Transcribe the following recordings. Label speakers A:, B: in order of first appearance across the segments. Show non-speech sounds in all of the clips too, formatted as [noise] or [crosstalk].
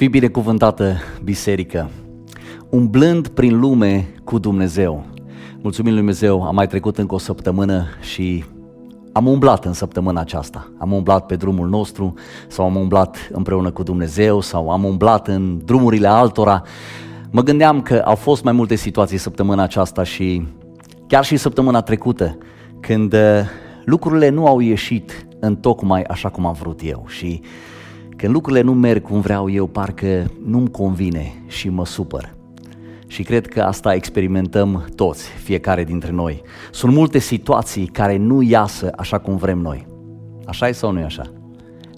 A: Fii binecuvântată, biserică, umblând prin lume cu Dumnezeu. Mulțumim Lui Dumnezeu, am mai trecut încă o săptămână și am umblat în săptămâna aceasta. Am umblat pe drumul nostru sau am umblat împreună cu Dumnezeu sau am umblat în drumurile altora. Mă gândeam că au fost mai multe situații săptămâna aceasta și chiar și săptămâna trecută, când uh, lucrurile nu au ieșit în tocmai așa cum am vrut eu și când lucrurile nu merg cum vreau eu, parcă nu-mi convine și mă supăr. Și cred că asta experimentăm toți, fiecare dintre noi. Sunt multe situații care nu iasă așa cum vrem noi. Așa e sau nu e așa?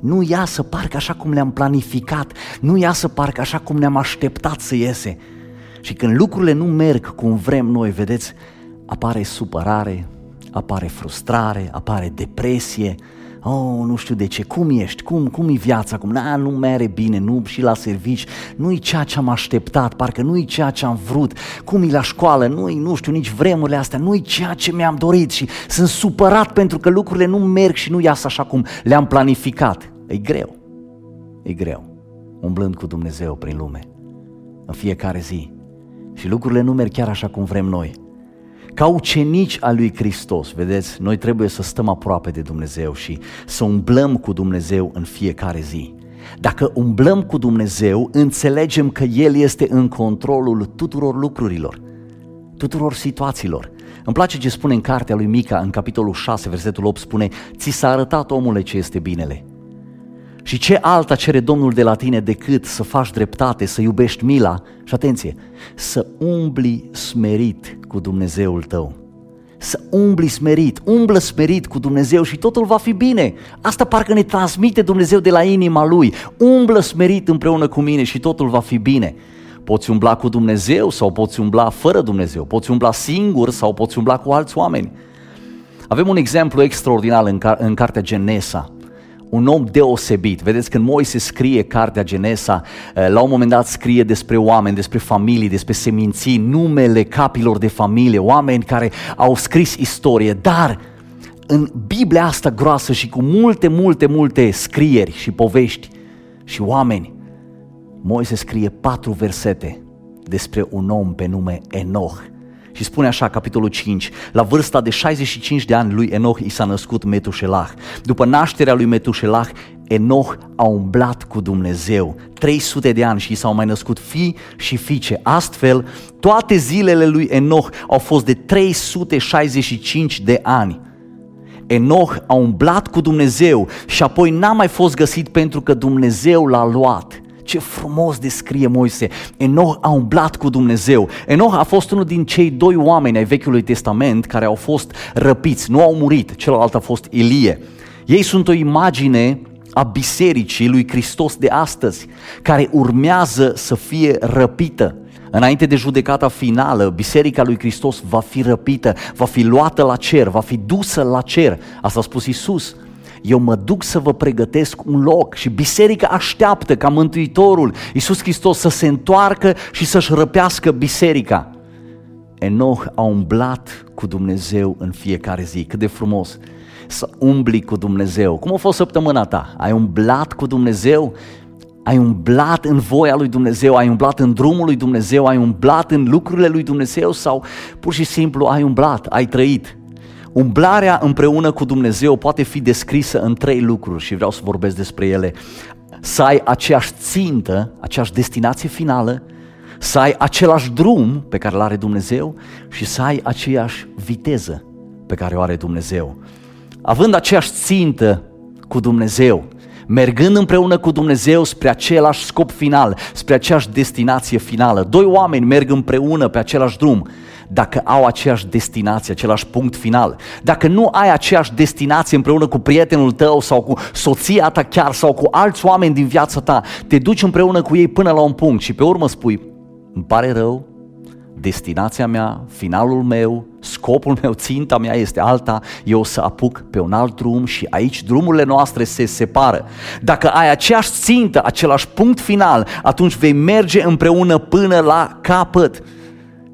A: Nu iasă parcă așa cum le-am planificat, nu iasă parcă așa cum ne-am așteptat să iese. Și când lucrurile nu merg cum vrem noi, vedeți, apare supărare, apare frustrare, apare depresie, oh, nu știu de ce, cum ești, cum, cum e viața acum, na, nu mere bine, nu și la servici, nu-i ceea ce am așteptat, parcă nu-i ceea ce am vrut, cum e la școală, nu-i, nu știu, nici vremurile astea, nu-i ceea ce mi-am dorit și sunt supărat pentru că lucrurile nu merg și nu iasă așa cum le-am planificat. E greu, e greu, umblând cu Dumnezeu prin lume, în fiecare zi. Și lucrurile nu merg chiar așa cum vrem noi. Ca ucenici al lui Hristos, vedeți, noi trebuie să stăm aproape de Dumnezeu și să umblăm cu Dumnezeu în fiecare zi. Dacă umblăm cu Dumnezeu, înțelegem că El este în controlul tuturor lucrurilor, tuturor situațiilor. Îmi place ce spune în cartea lui Mica, în capitolul 6, versetul 8, spune Ți s-a arătat, omule, ce este binele. Și ce alta cere Domnul de la tine decât să faci dreptate, să iubești mila și atenție, să umbli smerit cu Dumnezeul tău. Să umbli smerit, umblă smerit cu Dumnezeu și totul va fi bine. Asta parcă ne transmite Dumnezeu de la inima Lui. Umblă smerit împreună cu mine și totul va fi bine. Poți umbla cu Dumnezeu sau poți umbla fără Dumnezeu, poți umbla singur sau poți umbla cu alți oameni. Avem un exemplu extraordinar în, car- în cartea Genesa un om deosebit. Vedeți, când Moise scrie cartea Genesa, eh, la un moment dat scrie despre oameni, despre familii, despre seminții, numele capilor de familie, oameni care au scris istorie, dar în Biblia asta groasă și cu multe, multe, multe scrieri și povești și oameni, Moise scrie patru versete despre un om pe nume Enoch. Și spune așa, capitolul 5, la vârsta de 65 de ani lui Enoch i s-a născut Metușelah. După nașterea lui Metușelah, Enoch a umblat cu Dumnezeu 300 de ani și i s-au mai născut fii și fiice. Astfel, toate zilele lui Enoch au fost de 365 de ani. Enoch a umblat cu Dumnezeu și apoi n-a mai fost găsit pentru că Dumnezeu l-a luat. Ce frumos descrie Moise. Enoch a umblat cu Dumnezeu. Enoch a fost unul din cei doi oameni ai Vechiului Testament care au fost răpiți, nu au murit, celălalt a fost Ilie. Ei sunt o imagine a bisericii lui Hristos de astăzi, care urmează să fie răpită. Înainte de judecata finală, biserica lui Hristos va fi răpită, va fi luată la cer, va fi dusă la cer. Asta a spus Isus eu mă duc să vă pregătesc un loc și biserica așteaptă ca Mântuitorul Iisus Hristos să se întoarcă și să-și răpească biserica. Enoch a umblat cu Dumnezeu în fiecare zi. Cât de frumos să umbli cu Dumnezeu. Cum a fost săptămâna ta? Ai umblat cu Dumnezeu? Ai umblat în voia lui Dumnezeu, ai umblat în drumul lui Dumnezeu, ai umblat în lucrurile lui Dumnezeu sau pur și simplu ai umblat, ai trăit Umblarea împreună cu Dumnezeu poate fi descrisă în trei lucruri și vreau să vorbesc despre ele. Să ai aceeași țintă, aceeași destinație finală, să ai același drum pe care îl are Dumnezeu și să ai aceeași viteză pe care o are Dumnezeu. Având aceeași țintă cu Dumnezeu, mergând împreună cu Dumnezeu spre același scop final, spre aceeași destinație finală. Doi oameni merg împreună pe același drum dacă au aceeași destinație, același punct final. Dacă nu ai aceeași destinație împreună cu prietenul tău sau cu soția ta chiar sau cu alți oameni din viața ta, te duci împreună cu ei până la un punct și pe urmă spui, îmi pare rău, destinația mea, finalul meu, scopul meu, ținta mea este alta, eu să apuc pe un alt drum și aici drumurile noastre se separă. Dacă ai aceeași țintă, același punct final, atunci vei merge împreună până la capăt.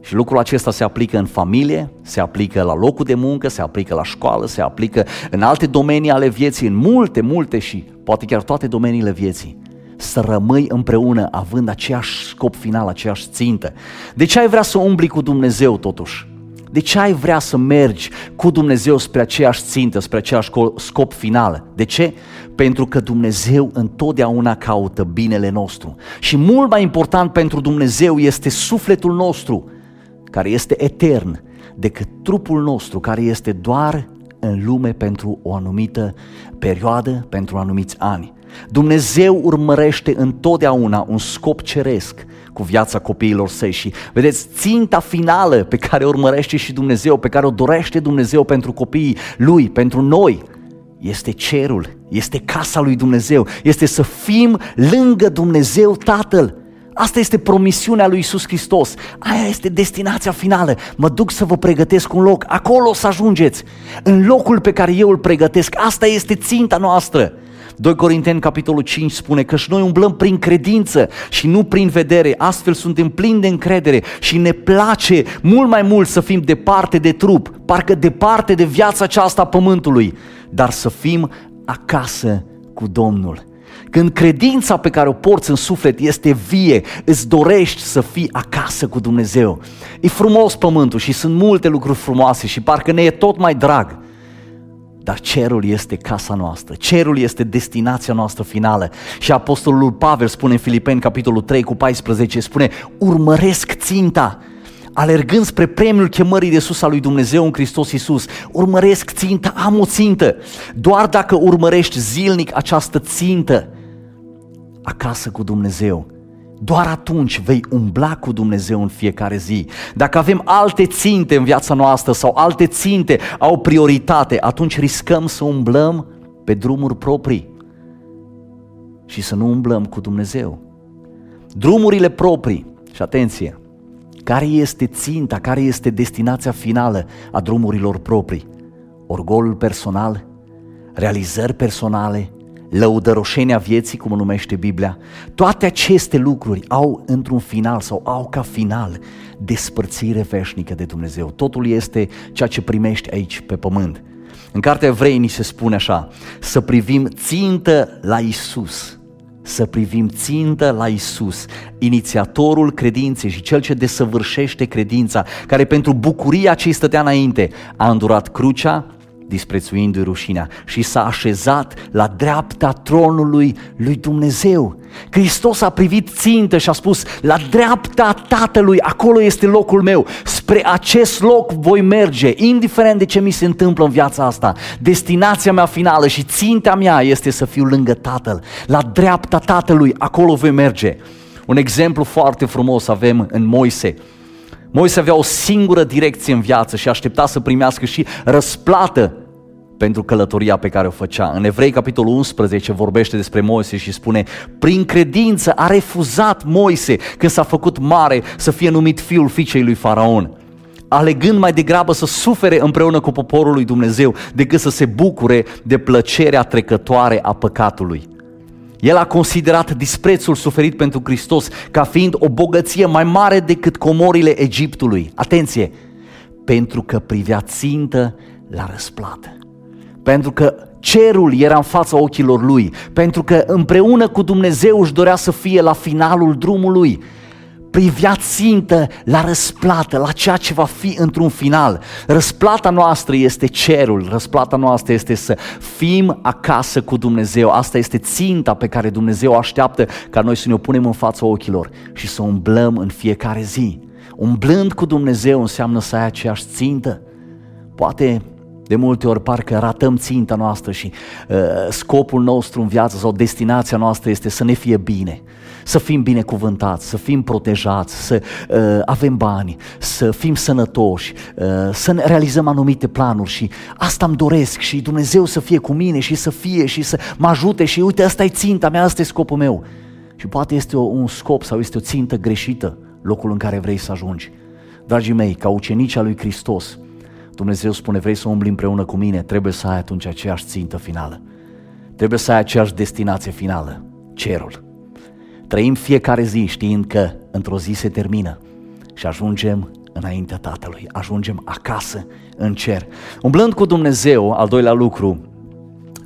A: Și lucrul acesta se aplică în familie, se aplică la locul de muncă, se aplică la școală, se aplică în alte domenii ale vieții, în multe, multe și poate chiar toate domeniile vieții. să rămâi împreună având aceeași scop final, aceeași țintă? De ce ai vrea să umbli cu Dumnezeu totuși? De ce ai vrea să mergi cu Dumnezeu spre aceeași țintă, spre aceeași scop final? De ce? Pentru că Dumnezeu întotdeauna caută binele nostru. Și mult mai important pentru Dumnezeu este sufletul nostru, care este etern, decât trupul nostru, care este doar în lume pentru o anumită perioadă, pentru anumiți ani. Dumnezeu urmărește întotdeauna un scop ceresc cu viața copiilor săi și vedeți, ținta finală pe care o urmărește și Dumnezeu, pe care o dorește Dumnezeu pentru copiii lui, pentru noi, este cerul, este casa lui Dumnezeu, este să fim lângă Dumnezeu Tatăl. Asta este promisiunea lui Isus Hristos. Aia este destinația finală. Mă duc să vă pregătesc un loc. Acolo o să ajungeți. În locul pe care eu îl pregătesc. Asta este ținta noastră. 2 Corinteni, capitolul 5, spune că și noi umblăm prin credință și nu prin vedere, astfel suntem plini de încredere și ne place mult mai mult să fim departe de trup, parcă departe de viața aceasta a pământului, dar să fim acasă cu Domnul. Când credința pe care o porți în suflet este vie, îți dorești să fii acasă cu Dumnezeu. E frumos pământul și sunt multe lucruri frumoase și parcă ne e tot mai drag. Dar cerul este casa noastră, cerul este destinația noastră finală. Și Apostolul Pavel spune în Filipeni, capitolul 3 cu 14, spune, urmăresc ținta, alergând spre premiul chemării de sus a lui Dumnezeu în Hristos Iisus, urmăresc ținta, am o țintă. Doar dacă urmărești zilnic această țintă, acasă cu Dumnezeu, doar atunci vei umbla cu Dumnezeu în fiecare zi. Dacă avem alte ținte în viața noastră sau alte ținte au prioritate, atunci riscăm să umblăm pe drumuri proprii și să nu umblăm cu Dumnezeu. Drumurile proprii, și atenție, care este ținta, care este destinația finală a drumurilor proprii? Orgolul personal, realizări personale, lăudăroșenia vieții, cum o numește Biblia, toate aceste lucruri au într-un final sau au ca final despărțire veșnică de Dumnezeu. Totul este ceea ce primești aici pe pământ. În cartea Evrei ni se spune așa, să privim țintă la Isus, să privim țintă la Isus, inițiatorul credinței și cel ce desăvârșește credința, care pentru bucuria ce stătea înainte a îndurat crucea, disprețuindu-i rușinea și s-a așezat la dreapta tronului lui Dumnezeu. Hristos a privit țintă și a spus, la dreapta Tatălui, acolo este locul meu, spre acest loc voi merge, indiferent de ce mi se întâmplă în viața asta. Destinația mea finală și ținta mea este să fiu lângă Tatăl, la dreapta Tatălui, acolo voi merge. Un exemplu foarte frumos avem în Moise. Moise avea o singură direcție în viață și aștepta să primească și răsplată pentru călătoria pe care o făcea. În Evrei, capitolul 11, vorbește despre Moise și spune Prin credință a refuzat Moise, când s-a făcut mare, să fie numit fiul fiicei lui Faraon alegând mai degrabă să sufere împreună cu poporul lui Dumnezeu decât să se bucure de plăcerea trecătoare a păcatului. El a considerat disprețul suferit pentru Hristos ca fiind o bogăție mai mare decât comorile Egiptului. Atenție! Pentru că privea țintă la răsplată. Pentru că cerul era în fața ochilor lui. Pentru că împreună cu Dumnezeu își dorea să fie la finalul drumului privea țintă la răsplată, la ceea ce va fi într-un final. Răsplata noastră este cerul, răsplata noastră este să fim acasă cu Dumnezeu. Asta este ținta pe care Dumnezeu așteaptă ca noi să ne o punem în fața ochilor și să umblăm în fiecare zi. Umblând cu Dumnezeu înseamnă să ai aceeași țintă. Poate de multe ori parcă ratăm ținta noastră și uh, scopul nostru în viață sau destinația noastră este să ne fie bine, să fim binecuvântați, să fim protejați, să uh, avem bani, să fim sănătoși, uh, să ne realizăm anumite planuri și asta îmi doresc și Dumnezeu să fie cu mine și să fie și să mă ajute și uite asta e ținta mea, asta e scopul meu. Și poate este o, un scop sau este o țintă greșită locul în care vrei să ajungi. Dragii mei, ca ucenici al lui Hristos, Dumnezeu spune, vrei să umbli împreună cu mine, trebuie să ai atunci aceeași țintă finală. Trebuie să ai aceeași destinație finală, cerul. Trăim fiecare zi știind că într-o zi se termină și ajungem înaintea Tatălui, ajungem acasă în cer. Umblând cu Dumnezeu, al doilea lucru,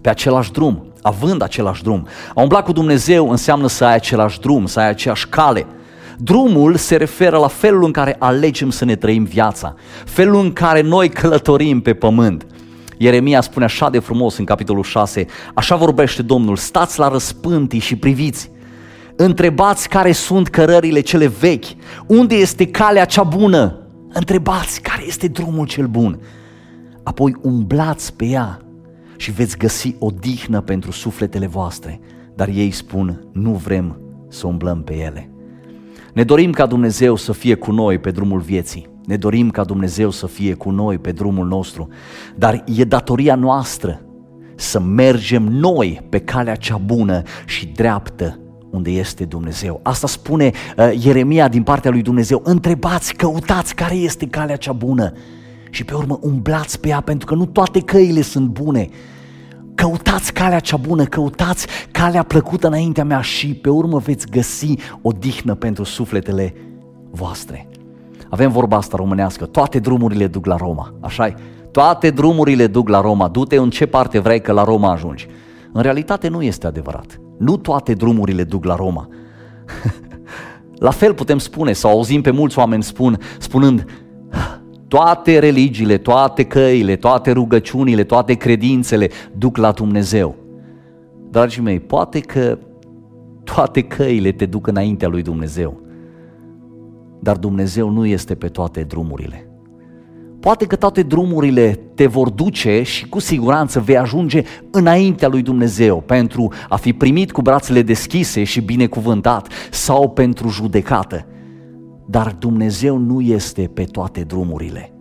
A: pe același drum, având același drum. A umbla cu Dumnezeu înseamnă să ai același drum, să ai aceeași cale. Drumul se referă la felul în care alegem să ne trăim viața, felul în care noi călătorim pe pământ. Ieremia spune așa de frumos în capitolul 6, așa vorbește Domnul, stați la răspântii și priviți, întrebați care sunt cărările cele vechi, unde este calea cea bună, întrebați care este drumul cel bun, apoi umblați pe ea și veți găsi o dihnă pentru sufletele voastre, dar ei spun, nu vrem să umblăm pe ele. Ne dorim ca Dumnezeu să fie cu noi pe drumul vieții. Ne dorim ca Dumnezeu să fie cu noi pe drumul nostru, dar e datoria noastră să mergem noi pe calea cea bună și dreaptă unde este Dumnezeu. Asta spune uh, Ieremia din partea lui Dumnezeu. Întrebați, căutați care este calea cea bună și pe urmă umblați pe ea pentru că nu toate căile sunt bune. Căutați calea cea bună, căutați calea plăcută înaintea mea și pe urmă veți găsi o dihnă pentru sufletele voastre. Avem vorba asta românească, toate drumurile duc la Roma, așa Toate drumurile duc la Roma, du-te în ce parte vrei că la Roma ajungi. În realitate nu este adevărat. Nu toate drumurile duc la Roma. [laughs] la fel putem spune, sau auzim pe mulți oameni spun, spunând, toate religiile, toate căile, toate rugăciunile, toate credințele duc la Dumnezeu. Dragii mei, poate că toate căile te duc înaintea lui Dumnezeu, dar Dumnezeu nu este pe toate drumurile. Poate că toate drumurile te vor duce și cu siguranță vei ajunge înaintea lui Dumnezeu pentru a fi primit cu brațele deschise și binecuvântat sau pentru judecată. Dar Dumnezeu nu este pe toate drumurile.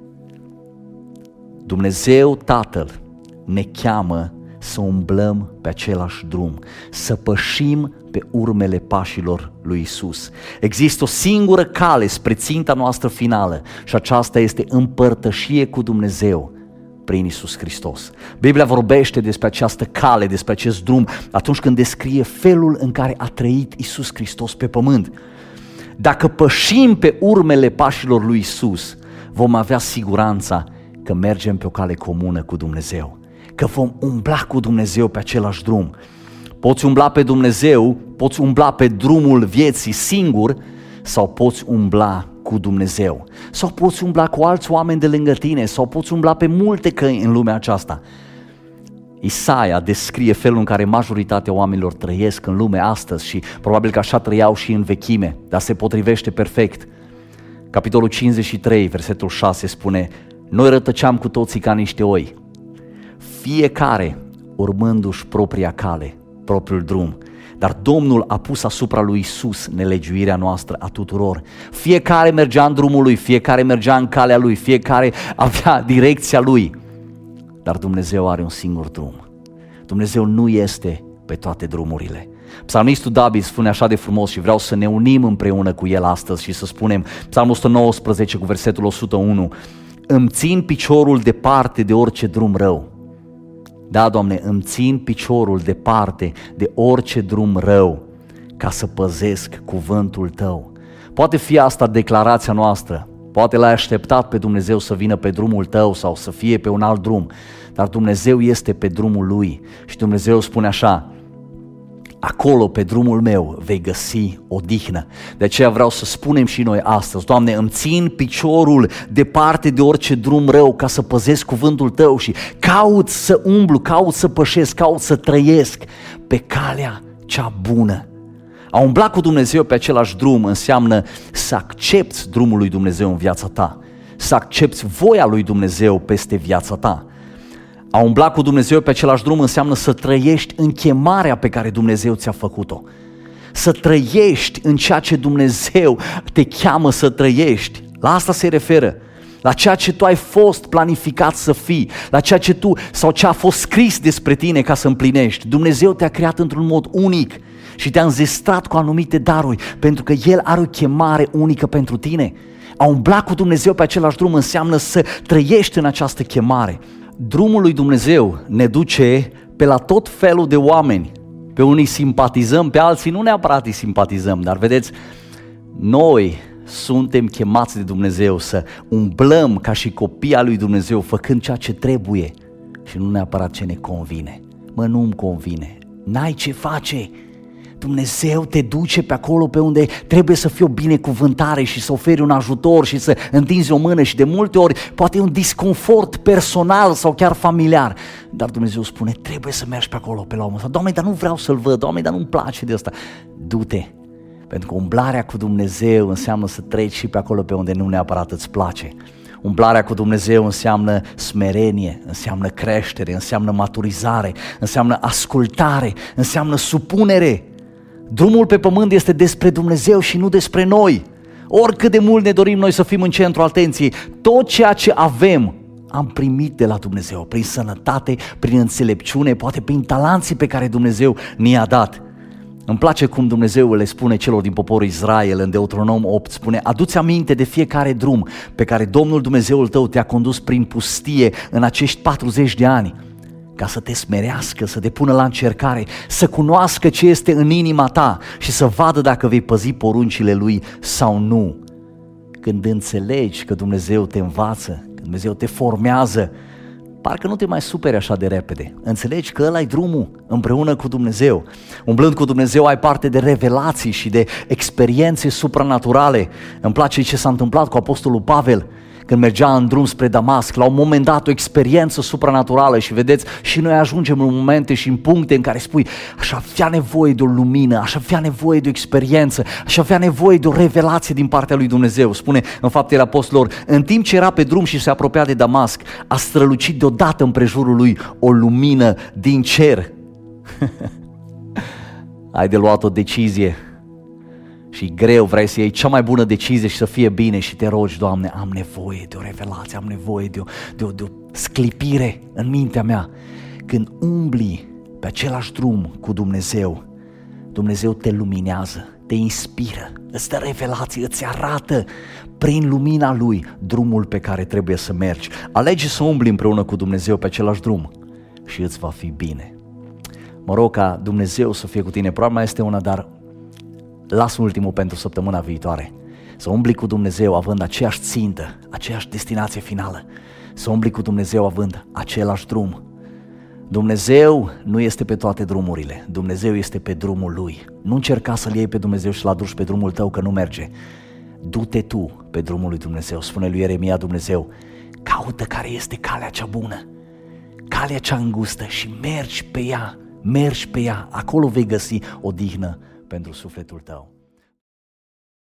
A: Dumnezeu Tatăl ne cheamă să umblăm pe același drum, să pășim pe urmele pașilor lui Isus. Există o singură cale spre ținta noastră finală și aceasta este împărtășie cu Dumnezeu prin Isus Hristos. Biblia vorbește despre această cale, despre acest drum, atunci când descrie felul în care a trăit Isus Hristos pe pământ. Dacă pășim pe urmele pașilor lui Isus, vom avea siguranța că mergem pe o cale comună cu Dumnezeu, că vom umbla cu Dumnezeu pe același drum. Poți umbla pe Dumnezeu, poți umbla pe drumul vieții singur sau poți umbla cu Dumnezeu. Sau poți umbla cu alți oameni de lângă tine sau poți umbla pe multe căi în lumea aceasta. Isaia descrie felul în care majoritatea oamenilor trăiesc în lume astăzi și probabil că așa trăiau și în vechime, dar se potrivește perfect. Capitolul 53, versetul 6 spune Noi rătăceam cu toții ca niște oi, fiecare urmându-și propria cale, propriul drum. Dar Domnul a pus asupra lui Isus nelegiuirea noastră a tuturor. Fiecare mergea în drumul lui, fiecare mergea în calea lui, fiecare avea direcția lui. Dar Dumnezeu are un singur drum. Dumnezeu nu este pe toate drumurile. Psalmistul David spune așa de frumos și vreau să ne unim împreună cu el astăzi și să spunem, Psalmul 119 cu versetul 101, îmi țin piciorul departe de orice drum rău da, Doamne, îmi țin piciorul departe de orice drum rău ca să păzesc cuvântul Tău. Poate fi asta declarația noastră, poate l-ai așteptat pe Dumnezeu să vină pe drumul tău sau să fie pe un alt drum, dar Dumnezeu este pe drumul Lui și Dumnezeu spune așa, acolo pe drumul meu vei găsi o dihnă. De aceea vreau să spunem și noi astăzi, Doamne, îmi țin piciorul departe de orice drum rău ca să păzesc cuvântul Tău și caut să umblu, caut să pășesc, caut să trăiesc pe calea cea bună. A umbla cu Dumnezeu pe același drum înseamnă să accepti drumul lui Dumnezeu în viața ta, să accepti voia lui Dumnezeu peste viața ta. A umbla cu Dumnezeu pe același drum înseamnă să trăiești în chemarea pe care Dumnezeu ți-a făcut-o. Să trăiești în ceea ce Dumnezeu te cheamă să trăiești. La asta se referă. La ceea ce tu ai fost planificat să fii, la ceea ce tu sau ce a fost scris despre tine ca să împlinești. Dumnezeu te-a creat într-un mod unic și te-a înzestrat cu anumite daruri pentru că El are o chemare unică pentru tine. A umbla cu Dumnezeu pe același drum înseamnă să trăiești în această chemare drumul lui Dumnezeu ne duce pe la tot felul de oameni. Pe unii simpatizăm, pe alții nu neapărat îi simpatizăm, dar vedeți, noi suntem chemați de Dumnezeu să umblăm ca și copii al lui Dumnezeu, făcând ceea ce trebuie și nu neapărat ce ne convine. Mă, nu-mi convine, N-ai ce face. Dumnezeu te duce pe acolo pe unde trebuie să fie o binecuvântare și să oferi un ajutor și să întinzi o mână și de multe ori poate e un disconfort personal sau chiar familiar. Dar Dumnezeu spune, trebuie să mergi pe acolo pe la omul ăsta. Doamne, dar nu vreau să-l văd, Doamne, dar nu-mi place de asta. Du-te, pentru că umblarea cu Dumnezeu înseamnă să treci și pe acolo pe unde nu neapărat îți place. Umblarea cu Dumnezeu înseamnă smerenie, înseamnă creștere, înseamnă maturizare, înseamnă ascultare, înseamnă supunere. Drumul pe pământ este despre Dumnezeu și nu despre noi. Oricât de mult ne dorim noi să fim în centru atenției, tot ceea ce avem am primit de la Dumnezeu, prin sănătate, prin înțelepciune, poate prin talanții pe care Dumnezeu ne-a dat. Îmi place cum Dumnezeu le spune celor din poporul Israel în Deuteronom 8, spune, aduți aminte de fiecare drum pe care Domnul Dumnezeul tău te-a condus prin pustie în acești 40 de ani ca să te smerească, să te pună la încercare, să cunoască ce este în inima ta și să vadă dacă vei păzi poruncile lui sau nu. Când înțelegi că Dumnezeu te învață, că Dumnezeu te formează, parcă nu te mai superi așa de repede. Înțelegi că ăla e drumul împreună cu Dumnezeu. Umblând cu Dumnezeu ai parte de revelații și de experiențe supranaturale. Îmi place ce s-a întâmplat cu Apostolul Pavel când mergea în drum spre Damasc, la un moment dat o experiență supranaturală și vedeți, și noi ajungem în momente și în puncte în care spui, aș avea nevoie de o lumină, aș avea nevoie de o experiență, aș avea nevoie de o revelație din partea lui Dumnezeu. Spune în faptele apostolilor, în timp ce era pe drum și se apropia de Damasc, a strălucit deodată împrejurul lui o lumină din cer. [laughs] Ai de luat o decizie și greu vrei să iei cea mai bună decizie și să fie bine și te rogi, Doamne, am nevoie de o revelație, am nevoie de o, de o, de o sclipire în mintea mea. Când umbli pe același drum cu Dumnezeu, Dumnezeu te luminează, te inspiră, îți dă revelații, îți arată prin lumina Lui drumul pe care trebuie să mergi. Alege să umbli împreună cu Dumnezeu pe același drum și îți va fi bine. Mă rog ca Dumnezeu să fie cu tine. Problema este una, dar las ultimul pentru săptămâna viitoare. Să umbli cu Dumnezeu având aceeași țintă, aceeași destinație finală. Să umbli cu Dumnezeu având același drum. Dumnezeu nu este pe toate drumurile, Dumnezeu este pe drumul Lui. Nu încerca să-L iei pe Dumnezeu și l aduci pe drumul tău că nu merge. Du-te tu pe drumul lui Dumnezeu, spune lui Ieremia Dumnezeu, caută care este calea cea bună, calea cea îngustă și mergi pe ea, mergi pe ea, acolo vei găsi o dihnă pentru sufletul tău.